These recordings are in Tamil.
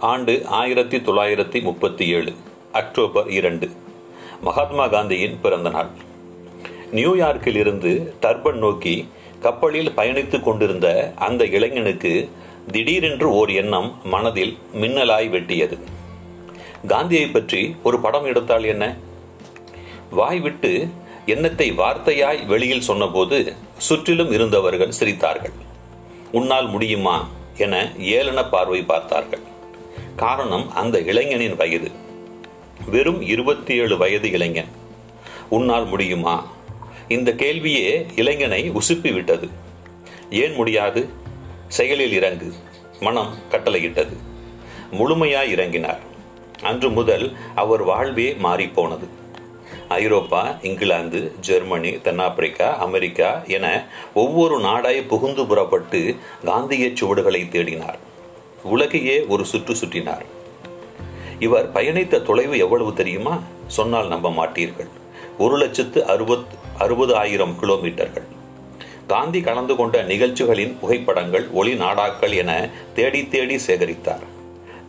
ஆண்டு ஆயிரத்தி தொள்ளாயிரத்தி முப்பத்தி ஏழு அக்டோபர் இரண்டு மகாத்மா காந்தியின் பிறந்த நாள் நியூயார்க்கில் இருந்து டர்பன் நோக்கி கப்பலில் பயணித்துக் கொண்டிருந்த அந்த இளைஞனுக்கு திடீரென்று ஓர் எண்ணம் மனதில் மின்னலாய் வெட்டியது. காந்தியை பற்றி ஒரு படம் எடுத்தால் என்ன? வாய் விட்டு எண்ணத்தை வார்த்தையாய் வெளியில் சொன்னபோது சுற்றிலும் இருந்தவர்கள் சிரித்தார்கள். உன்னால் முடியுமா? என ஏளன பார்வை பார்த்தார்கள். காரணம் அந்த இளைஞனின் வயது. வெறும் இருபத்தி ஏழு வயது இளைஞன். உன்னால் முடியுமா? இந்த கேள்வியே இளைஞனை உசுப்பி விட்டது ஏன் முடியாது? செயலில் இறங்கு. மனம் கட்டளையிட்டது. முழுமையாய் இறங்கினார். அன்று முதல் அவர் வாழ்வே மாறிப்போனது. ஐரோப்பா இங்கிலாந்து ஜெர்மனி தென்னாப்பிரிக்கா அமெரிக்கா என ஒவ்வொரு நாடாய் புகுந்து புறப்பட்டு காந்திய சுவடுகளை தேடினார். உலகையே ஒரு சுற்று சுற்றினார். இவர் பயணித்த தொலைவு எவ்வளவு தெரியுமா? சொன்னால் நம்ப மாட்டீர்கள். ஒரு லட்சத்து அறுபத் அறுபது ஆயிரம் கிலோமீட்டர்கள். காந்தி கலந்து கொண்ட நிகழ்ச்சிகளின் புகைப்படங்கள் ஒளி நாடாக்கள் என தேடி தேடி சேகரித்தார்.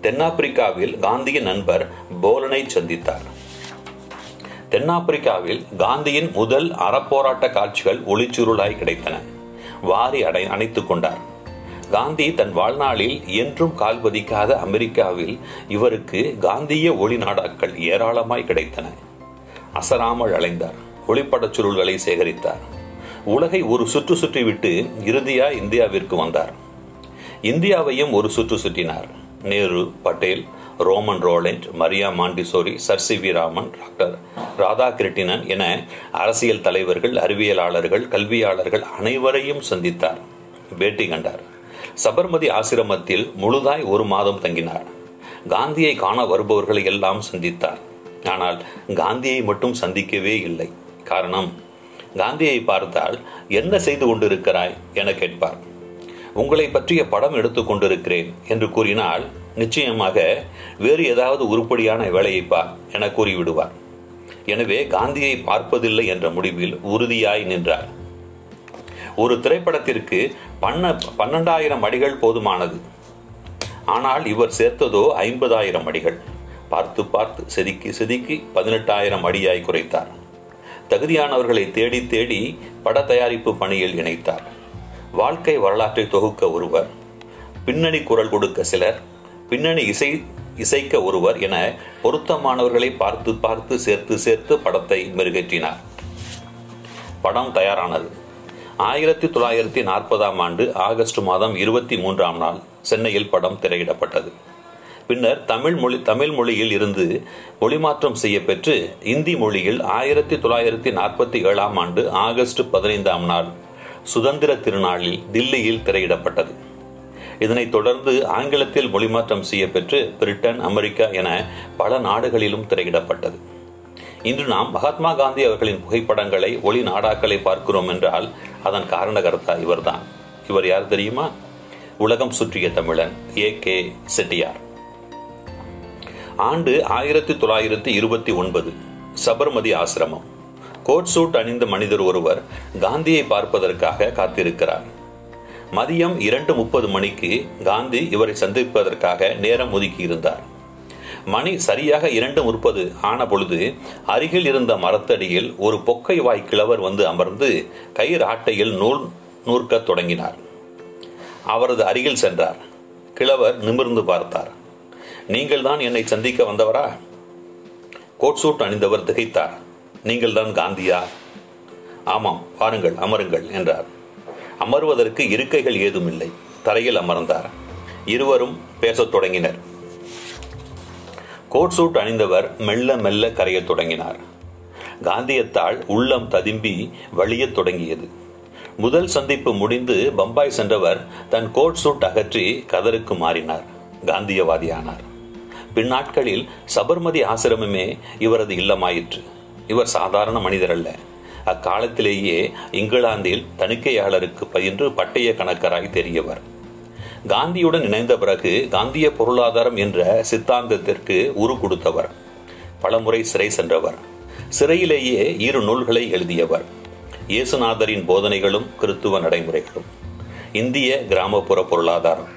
தென்னாப்பிரிக்காவில் காந்தியின் நண்பர் போலனை சந்தித்தார். தென்னாப்பிரிக்காவில் காந்தியின் முதல் அறப்போராட்ட காட்சிகள் ஒளிச்சுருளாய் கிடைத்தன. வாரி அடை அணைத்துக் கொண்டார். காந்தி தன் வாழ்நாளில் என்றும் கால் பதிக்காத அமெரிக்காவில் இவருக்கு காந்திய ஒளி நாடாக்கள் ஏராளமாய் கிடைத்தன. அசராமல் அலைந்தார். ஒளிப்படச் சுருள்களை சேகரித்தார். உலகை ஒரு சுற்று சுற்றிவிட்டு இறுதியா இந்தியாவிற்கு வந்தார். இந்தியாவையும் ஒரு சுற்று சுற்றினார். Nehru Patel Romain Rolland Maria Montessori Sir C V Raman Doctor Radhakrishnan என அரசியல் தலைவர்கள் அறிவியலாளர்கள் கல்வியாளர்கள் அனைவரையும் சந்தித்தார். பேட்டி கண்டார். சபர்மதி ஆசிரமத்தில் முழுதாய் ஒரு மாதம் தங்கினார். காந்தியை காண வருபவர்களை எல்லாம் சந்தித்தார். ஆனால் காந்தியை மட்டும் சந்திக்கவே இல்லை. காரணம் காந்தியை பார்த்தால் என்ன செய்து கொண்டிருக்கிறாய் என கேட்பார். உங்களை பற்றிய படம் எடுத்துக் கொண்டிருக்கிறேன் என்று கூறினால் நிச்சயமாக வேறு ஏதாவது உருப்படியான வேலையை பார் என கூறிவிடுவார். எனவே காந்தியை பார்ப்பதில்லை என்ற முடிவில் உறுதியாய் நின்றார். ஒரு திரைப்படத்திற்கு பன்ன பன்னெண்டாயிரம் அடிகள் போதுமானது. ஆனால் இவர் சேர்த்ததோ ஐம்பதாயிரம் அடிகள். பார்த்து பார்த்து செதுக்கி செதுக்கி பதினெட்டாயிரம் அடியாய் குறைத்தார். தகுதியானவர்களை தேடி தேடி பட தயாரிப்பு பணியில் இணைத்தார். வாழ்க்கை வரலாற்றை தொகுக்க ஒருவர் பின்னணி குரல் கொடுக்க சிலர் பின்னணி இசை இசைக்க ஒருவர் என பொருத்தமானவர்களை பார்த்து பார்த்து சேர்த்து சேர்த்து படத்தை மெருகேற்றினார். படம் தயாரானது. ஆயிரத்தி தொள்ளாயிரத்தி நாற்பதாம் ஆண்டு ஆகஸ்ட் மாதம் இருபத்தி மூன்றாம் நாள் சென்னையில் படம் திரையிடப்பட்டது. பின்னர் தமிழ் மொழி தமிழ் மொழியில் இருந்து மொழிமாற்றம் செய்ய பெற்று இந்தி மொழியில் ஆயிரத்தி தொள்ளாயிரத்தி நாற்பத்தி ஏழாம் ஆண்டு ஆகஸ்ட் பதினைந்தாம் நாள் சுதந்திர திருநாளில் தில்லியில் திரையிடப்பட்டது. இதனைத் தொடர்ந்து ஆங்கிலத்தில் மொழிமாற்றம் செய்ய பெற்று பிரிட்டன் அமெரிக்கா என பல நாடுகளிலும் திரையிடப்பட்டது. இன்று நாம் மகாத்மா காந்தி அவர்களின் புகைப்படங்களை ஒளி நாடாக்களை பார்க்கிறோம் என்றால் அதன் காரணகர்த்தா இவர்தான். இவர் யார் தெரியுமா? உலகம் சுற்றிய தமிழன் ஏ கே செட்டியார். ஆண்டு ஆயிரத்தி தொள்ளாயிரத்தி இருபத்தி ஒன்பது சபர்மதி ஆசிரமம். கோட் சூட் அணிந்த மனிதர் ஒருவர் காந்தியை பார்ப்பதற்காக காத்திருக்கிறார். மதியம் இரண்டு முப்பது மணிக்கு காந்தி இவரை சந்திப்பதற்காக நேரம் ஒதுக்கி இருந்தார் மணி சரியாக இரண்டு முற்பது ஆன பொழுது அருகில் இருந்த மரத்தடியில் ஒரு பொக்கை வாய் கிழவர் வந்து அமர்ந்து கயிறு ஆட்டையில் நூல் நூற்கத் தொடங்கினார். அவரது அருகில் சென்றார். கிழவர் நிமிர்ந்து பார்த்தார். நீங்கள் தான் என்னை சந்திக்க வந்தவரா? Coat suit அணிந்தவர் திகைத்தார். நீங்கள் தான் காந்தியா? ஆமாம் வாருங்கள் அமருங்கள் என்றார். அமர்வதற்கு இருக்கைகள் ஏதும் இல்லை தரையில் அமர்ந்தார். இருவரும் பேசத் தொடங்கினர். கோட் சூட் அணிந்தவர் மெல்ல மெல்ல கரையத் தொடங்கினார். காந்தியத்தால் உள்ளம் ததும்பி வழியத் தொடங்கியது. முதல் சந்திப்பு முடிந்து பம்பாய் சென்றவர் தன் கோட் சூட் அகற்றி கதருக்கு மாறினார். காந்தியவாதியானார். பின்னாட்களில் சபர்மதி ஆசிரமமே இவரது இல்லமாயிற்று. இவர் சாதாரண மனிதர் அல்ல. அக்காலத்திலேயே இங்கிலாந்தில் தணிக்கையாளருக்கு பயின்று பட்டய கணக்கராய் தெரியவர் காந்தியுடன் இணைந்த பிறகு காந்திய பொருளாதாரம் என்ற சித்தாந்தத்திற்கு உரு கொடுத்தவர். பலமுறை சிறை சென்றவர். சிறையிலேயே இரு நூல்களை எழுதியவர். இயேசுநாதரின் போதனைகளும் கிறித்துவ நடைமுறைகளும். இந்திய கிராமப்புற பொருளாதாரம்.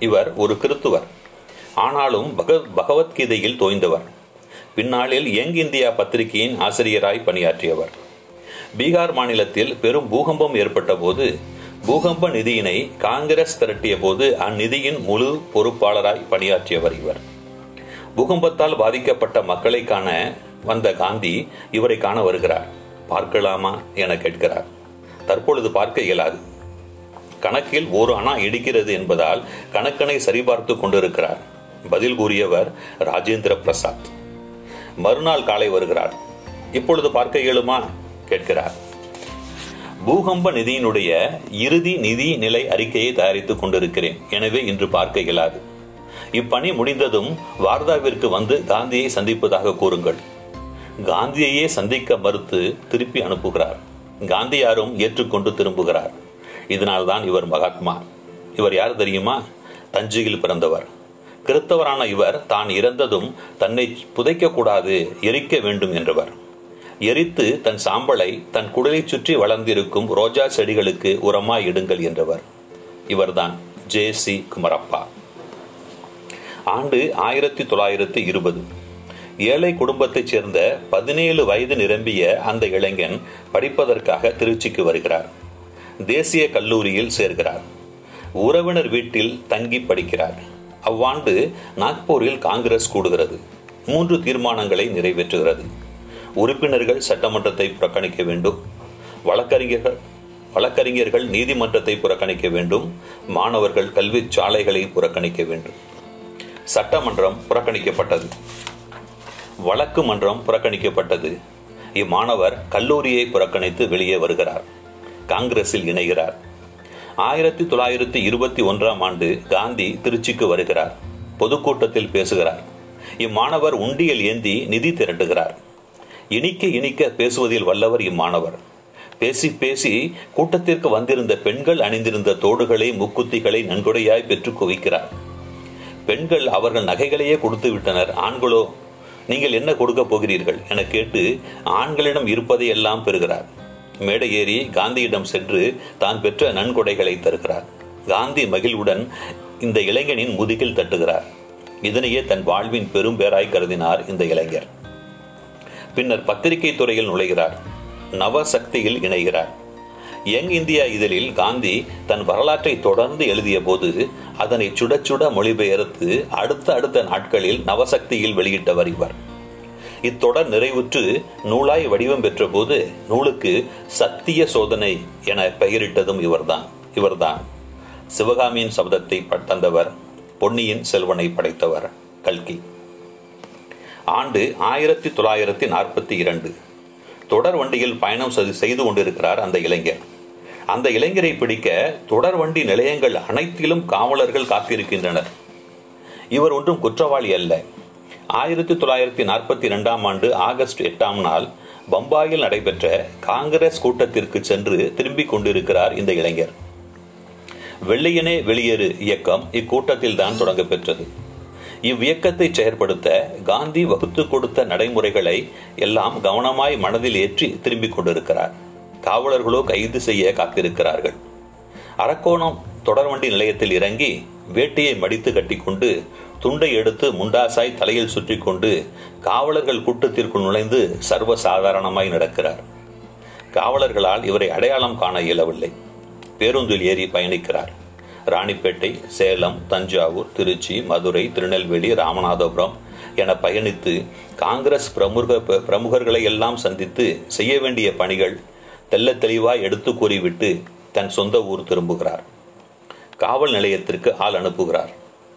இவர் ஒரு கிறித்துவர். ஆனாலும் பக- பகவத்கீதையில் தோய்ந்தவர். பின்னாளில் யங் இந்தியா பத்திரிகையின் ஆசிரியராய் பணியாற்றியவர். பீகார் மாநிலத்தில் பெரும் பூகம்பம் ஏற்பட்ட போது பூகம்ப நிதியினை காங்கிரஸ் திரட்டிய போது அந்நிதியின் முழு பொறுப்பாளராய் பணியாற்றியவர் இவர். பூகம்பத்தால் பாதிக்கப்பட்ட மக்களை காண வந்த காந்தி இவரை காண வருகிறார். பார்க்கலாமா என கேட்கிறார். தற்பொழுது பார்க்க இயலாது. கணக்கில் ஒரு அணா இடிக்கிறது என்பதால் கணக்கனை சரிபார்த்து கொண்டிருக்கிறார். பதில் கூறியவர் ராஜேந்திர பிரசாத். மறுநாள் காலை வருகிறார். இப்பொழுது பார்க்க இயலுமா? கேட்கிறார். பூகம்ப நிதியினுடைய இறுதி நிதி நிலை அறிக்கையை தயாரித்துக் கொண்டிருக்கிறேன். எனவே இன்று பார்க்க இயலாது. இப்பணி முடிந்ததும் வார்தாவிற்கு வந்து காந்தியை சந்திப்பதாக கூறுங்கள். காந்தியையே சந்திக்க மறுத்து திருப்பி அனுப்புகிறார். காந்தியாரும் ஏற்றுக்கொண்டு திரும்புகிறார். இதனால்தான் இவர் மகாத்மா. இவர் யார் தெரியுமா? தஞ்சையில் பிறந்தவர். கிறித்தவரான இவர் தான் இறந்ததும் தன்னை புதைக்க கூடாது எரிக்க வேண்டும் என்றவர். எரித்து தன் சாம்பலை தன் குடலைச் சுற்றி வளர்ந்திருக்கும் ரோஜா செடிகளுக்கு உரமாய் இடுங்கள் என்றவர். இவர்தான் ஜே சி குமரப்பா. ஆண்டு ஆயிரத்தி தொள்ளாயிரத்தி இருபது. ஏழை குடும்பத்தைச் சேர்ந்த பதினேழு வயது நிரம்பிய அந்த இளைஞன் படிப்பதற்காக திருச்சிக்கு வருகிறார். தேசிய கல்லூரியில் சேர்கிறார். உறவினர் வீட்டில் தங்கி படிக்கிறார். அவ்வாண்டு நாக்பூரில் காங்கிரஸ் கூடுகிறது. மூன்று தீர்மானங்களை நிறைவேற்றுகிறது. உறுப்பினர்கள் சட்டமன்றத்தை புறக்கணிக்க வேண்டும். வழக்கறிஞர்கள் வழக்கறிஞர்கள் நீதிமன்றத்தை புறக்கணிக்க வேண்டும். மாணவர்கள் கல்வி சாலைகளை புறக்கணிக்க வேண்டும். சட்டமன்றம் புறக்கணிக்கப்பட்டது. வழக்கு மன்றம் புறக்கணிக்கப்பட்டது. இம்மாணவர் கல்லூரியை புறக்கணித்து வெளியே வருகிறார். காங்கிரஸில் இணைகிறார். ஆயிரத்தி தொள்ளாயிரத்தி இருபத்தி ஒன்றாம் ஆண்டு காந்தி திருச்சிக்கு வருகிறார். பொதுக்கூட்டத்தில் பேசுகிறார். இம்மாணவர் உண்டியல் ஏந்தி நிதி திரட்டுகிறார். இனிக்க இனிக்க பேசுவதில் வல்லவர் இம்மாணவர். பேசி பேசி கூட்டத்திற்கு வந்திருந்த பெண்கள் அணிந்திருந்த தோடுகளை முக்குத்திகளை நன்கொடையாய் பெற்று குவிக்கிறார். பெண்கள் அவர்கள் நகைகளையே கொடுத்து விட்டனர். ஆண்களோ நீங்கள் என்ன கொடுக்க போகிறீர்கள்? என கேட்டு ஆண்களிடம் இருப்பதை எல்லாம் பெறுகிறார். மேடை ஏறி காந்தியிடம் சென்று தான் பெற்ற நன்கொடைகளை தருகிறார். காந்தி மகிழ்வுடன் இந்த இளைஞனின் முதுகில் தட்டுகிறார். இதனையே தன் வாழ்வின் பெரும் பேராய் கருதினார் இந்த இளைஞர். பின்னர் பத்திரிகை துறையில் நுழைகிறார். நவசக்தியில் இணைகிறார். யங் இந்தியா இதழில் காந்தி தன் வரலாற்றை தொடர்ந்து எழுதிய போது அதனை சுட சுட மொழிபெயர்த்து அடுத்த அடுத்த நாட்களில் நவசக்தியில் வெளியிட்டவர் இவர். இத்தொடர் நிறைவுற்று நூலாய் வடிவம் பெற்ற போது நூலுக்கு சத்திய சோதனை என பெயரிட்டதும் இவர்தான் இவர்தான். சிவகாமியின் சப்தத்தை தந்தவர் பொன்னியின் செல்வனை படைத்தவர் கல்கி. ஆண்டு ஆயிரத்தி தொள்ளாயிரத்தி நாற்பத்தி இரண்டு. தொடர் வண்டியில் பயணம் செய்து- செய்து கொண்டிருக்கிறார் அந்த இளைஞர். அந்த இளைஞரை பிடிக்க தொடர் வண்டி நிலையங்கள் அனைத்திலும் காவலர்கள் காத்திருக்கின்றனர். இவர் ஒன்றும் குற்றவாளி அல்ல. ஆயிரத்தி தொள்ளாயிரத்தி நாற்பத்தி இரண்டாம் ஆண்டு ஆகஸ்ட் எட்டாம் நாள் பம்பாயில் நடைபெற்ற காங்கிரஸ் கூட்டத்திற்கு சென்று திரும்பிக் கொண்டிருக்கிறார் இந்த இளைஞர். வெள்ளையனே வெளியேறு இயக்கம் இக்கூட்டத்தில் தான் தொடங்க பெற்றது. இவ்வியக்கத்தை செயற்படுத்த காந்தி வகுத்து கொடுத்த நடைமுறைகளை எல்லாம் கவனமாய் மனதில் ஏற்றி திரும்பிக் கொண்டிருக்கிறார். காவலர்களோ கைது செய்ய காத்திருக்கிறார்கள். அரக்கோணம் தொடர்வண்டி நிலையத்தில் இறங்கி வேட்டியை மடித்து கட்டிக்கொண்டு துண்டை எடுத்து முண்டாசாய் தலையில் சுற்றி கொண்டு காவலர்கள் கூட்டத்திற்குள் நுழைந்து சர்வ சாதாரணமாய் நடக்கிறார். காவலர்களால் இவரை அடையாளம் காண இயலவில்லை. பேருந்தில் ஏறி பயணிக்கிறார். ராணிப்பேட்டை சேலம் தஞ்சாவூர் திருச்சி மதுரை திருநெல்வேலி ராமநாதபுரம் என பயணித்து காங்கிரஸ் பிரமுக பிரமுகர்களை எல்லாம் சந்தித்து செய்ய வேண்டிய பணிகள் தெல்ல தெளிவாய் எடுத்து கூறிவிட்டு தன் சொந்த ஊர் திரும்புகிறார். காவல் நிலையத்திற்கு ஆள் அனுப்புகிறார்.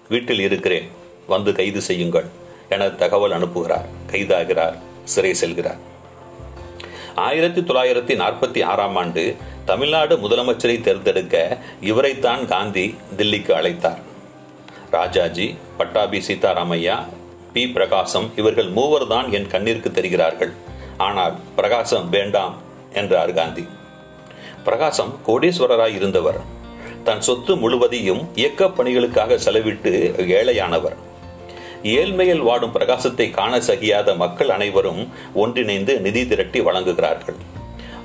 வீட்டில் இருக்கிறேன் வந்து கைது செய்யுங்கள் என தகவல் அனுப்புகிறார். கைதாகிறார் சிறை செல்கிறார். ஆயிரத்தி தொள்ளாயிரத்தி நாற்பத்தி ஆறாம் ஆண்டு தமிழ்நாடு முதலமைச்சரை தேர்ந்தெடுக்க இவரைத்தான் காந்தி தில்லிக்கு அழைத்தார். ராஜாஜி பட்டாபி சீதாராமையா பி பிரகாசம் இவர்கள் மூவர் தான் என் கண்ணிற்கு தெரிகிறார்கள். ஆனால் பிரகாசம் வேண்டாம் என்றார் காந்தி. பிரகாசம் கோடீஸ்வரராய் இருந்தவர். தன் சொத்து முழுவதையும் இயக்க பணிகளுக்காக செலவிட்டு ஏழையானவர். ஏழ்மையில் வாடும் பிரகாசத்தை காண சகியாத மக்கள் அனைவரும் ஒன்றிணைந்து நிதி திரட்டி வழங்குகிறார்கள்.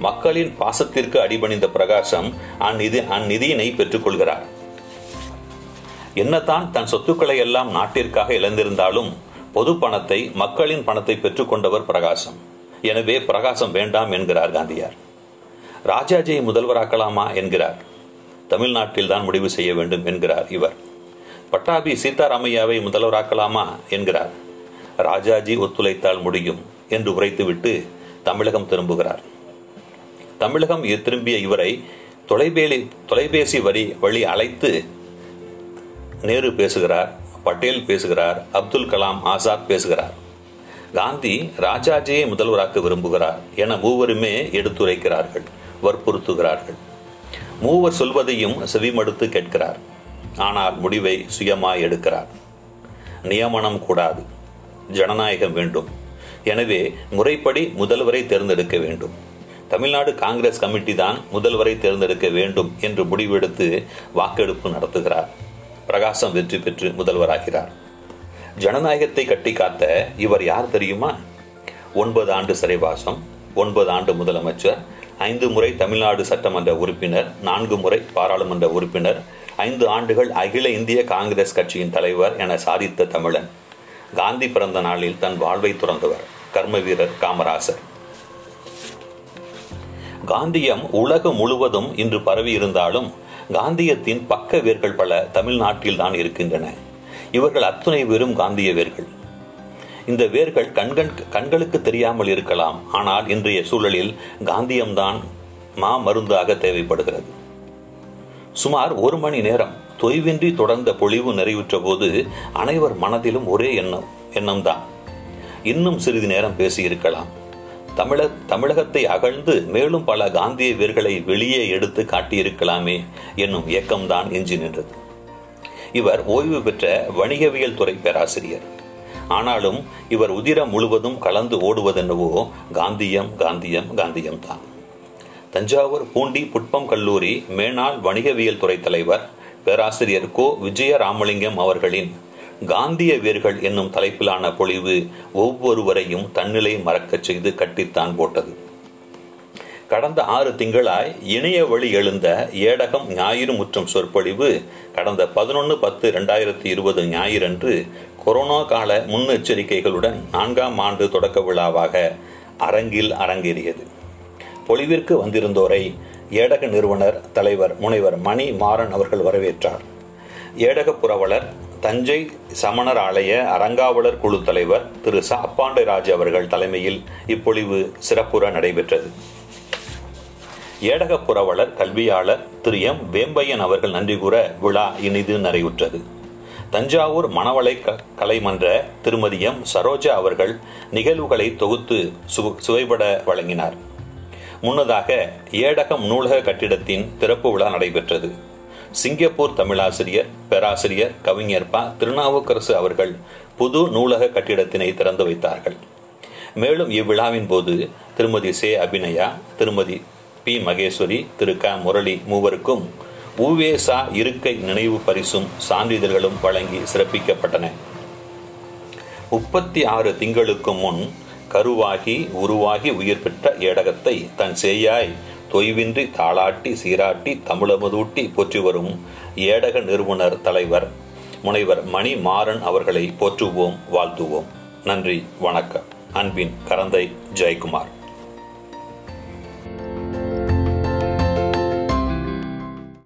மக்களின் பாசத்திற்கு அடிபணிந்த பிரகாசம் அந்நிதி அந்நிதியினை பெற்றுக்கொள்கிறார். என்னதான் தன் சொத்துக்களை எல்லாம் நாட்டிற்காக இழந்திருந்தாலும் பொது பணத்தை மக்களின் பணத்தை பெற்றுக்கொண்டவர் பிரகாசம். எனவே பிரகாசம் வேண்டாம் என்கிறார் காந்தியார். ராஜாஜியை முதல்வராக்கலாமா என்கிறார். தமிழ்நாட்டில் தான் முடிவு செய்ய வேண்டும் என்கிறார் இவர். பட்டாபி சீதாராமையாவை முதல்வராக்கலாமா? என்கிறார். ராஜாஜி ஒத்துழைத்தால் முடியும் என்று உரைத்துவிட்டு தமிழகம் திரும்புகிறார். தமிழகம் திரும்பிய இவரை தொலைபேலி தொலைபேசி வரி வழி அழைத்து நேரு பேசுகிறார் பட்டேல் பேசுகிறார் அப்துல் கலாம் ஆசாத் பேசுகிறார். காந்தி ராஜாஜியை முதல்வராக்க விரும்புகிறார் என மூவருமே எடுத்துரைக்கிறார்கள் வற்புறுத்துகிறார்கள். மூவர் சொல்வதையும் செவிமடுத்து கேட்கிறார். ஆனால் முடிவை சுயமாய் எடுக்கிறார். நியமனம் கூடாது. ஜனநாயகம் வேண்டும். எனவே முறைப்படி முதல்வரை தேர்ந்தெடுக்க வேண்டும். தமிழ்நாடு காங்கிரஸ் கமிட்டி தான் முதல்வரை தேர்ந்தெடுக்க வேண்டும் என்று முடிவெடுத்து வாக்கெடுப்பு நடத்துகிறார். பிரகாசம் வெற்றி பெற்று முதல்வராகிறார். ஜனநாயகத்தை கட்டி காத்த இவர் யார் தெரியுமா? ஒன்பது ஆண்டு சிறைவாசம் ஒன்பது ஆண்டு முதலமைச்சர் ஐந்து முறை தமிழ்நாடு சட்டமன்ற உறுப்பினர் நான்கு முறை பாராளுமன்ற உறுப்பினர் ஐந்து ஆண்டுகள் அகில இந்திய காங்கிரஸ் கட்சியின் தலைவர் என சாதித்த தமிழன். காந்தி பிறந்த நாளில் தன் வாழ்வை துறந்தவர் கர்ம வீரர் காமராசர். காந்தியம் உலகம் முழுவதும் இன்று பரவி இருந்தாலும் காந்தியத்தின் பக்க வேர்கள் பல தமிழ்நாட்டில் தான் இருக்கின்றன. இவர்கள் அத்துணை பேரும் காந்திய வேர்கள். இந்த வேர்கள் கண்கண் கண்களுக்கு தெரியாமல் இருக்கலாம் ஆனால் இன்றைய சூழலில் காந்தியம்தான் மா மருந்தாக தேவைப்படுகிறது. சுமார் ஒரு மணி நேரம் தொய்வின்றி தொடர்ந்த பொழிவு நிறைவுற்ற போது அனைவர் மனதிலும் ஒரே எண்ணம் எண்ணம்தான். இன்னும் சிறிது நேரம் பேசியிருக்கலாம். தமிழ தமிழகத்தை அகழ்ந்து மேலும் பல காந்திய வீர்களை வெளியே எடுத்து காட்டியிருக்கலாமே என்னும் இயக்கம்தான் எஞ்சி நின்றது. இவர் ஓய்வு பெற்ற வணிகவியல் துறை பேராசிரியர். ஆனாலும் இவர் உதிரம் முழுவதும் கலந்து ஓடுவதென்னவோ காந்தியம் காந்தியம் காந்தியம் தான் தஞ்சாவூர் பூண்டி புட்பம் கல்லூரி மேனாள் வணிகவியல் துறை தலைவர் பேராசிரியர் கோ. விஜய ராமலிங்கம் அவர்களின் காந்திய வேர்கள் என்னும் தலைப்பிலான பொழிவு ஒவ்வொருவரையும் தன்னிலை மறக்கச் செய்து கட்டித்தான் போட்டது. கடந்த ஆறு திங்களாய் இணைய வழி எழுந்த ஏடகம் ஞாயிறு முற்றும் சொற்பொழிவு கடந்த பதினொன்று பத்து இரண்டாயிரத்தி இருபது ஞாயிறன்று கொரோனா கால முன்னெச்சரிக்கைகளுடன் நான்காம் ஆண்டு தொடக்க விழாவாக அரங்கில் அரங்கேறியது. பொழிவிற்கு வந்திருந்தோரை ஏடக நிறுவனர் தலைவர் முனைவர் மணி மாறன் அவர்கள் வரவேற்றார். ஏடக புரவலர் தஞ்சை சமணர் ஆலய அறங்காவலர் குழு தலைவர் திரு. சாப்பாண்டராஜ் அவர்கள் தலைமையில் இப்பொழிவு சிறப்புற நடைபெற்றது. ஏடக புரவலர் கல்வியாளர் திரு. எம். வேம்பையன் அவர்கள் நன்றி கூற விழா இனிது நிறைவுற்றது. தஞ்சாவூர் மணவளை கலைமன்ற திருமதி எம். சரோஜா அவர்கள் நிகழ்வுகளை தொகுத்து சுவைபட வழங்கினார். முன்னதாக ஏடகம் நூலக கட்டிடத்தின் திறப்பு விழா நடைபெற்றது. சிங்கப்பூர் தமிழாசிரியர் பேராசிரியர் கவிஞர் ப. திருநாவுக்கரசு அவர்கள் புது நூலக கட்டிடத்தினை திறந்து வைத்தார்கள். மேலும் இவ்விழாவின் போது திருமதி சே. அபிநயா திருமதி பி. மகேஸ்வரி திரு. க. முரளி மூவருக்கும் ஊவேசா இருக்கை நினைவு பரிசும் சான்றிதழ்களும் வழங்கி சிறப்பிக்கப்பட்டன. முப்பத்தி ஆறு திங்களுக்கு முன் கருவாகி உருவாகி உயிர் பெற்ற ஏடகத்தை தன் சேயாய் தொய்வின்றி தாளாட்டி சீராட்டி தமிழமதூட்டி போற்றி வரும் ஏடக நிறுவனர் தலைவர் முனைவர் மணி மாறன் அவர்களை போற்றுவோம் வாழ்த்துவோம். நன்றி வணக்கம். அன்பின் கரந்தை ஜெயக்குமார்.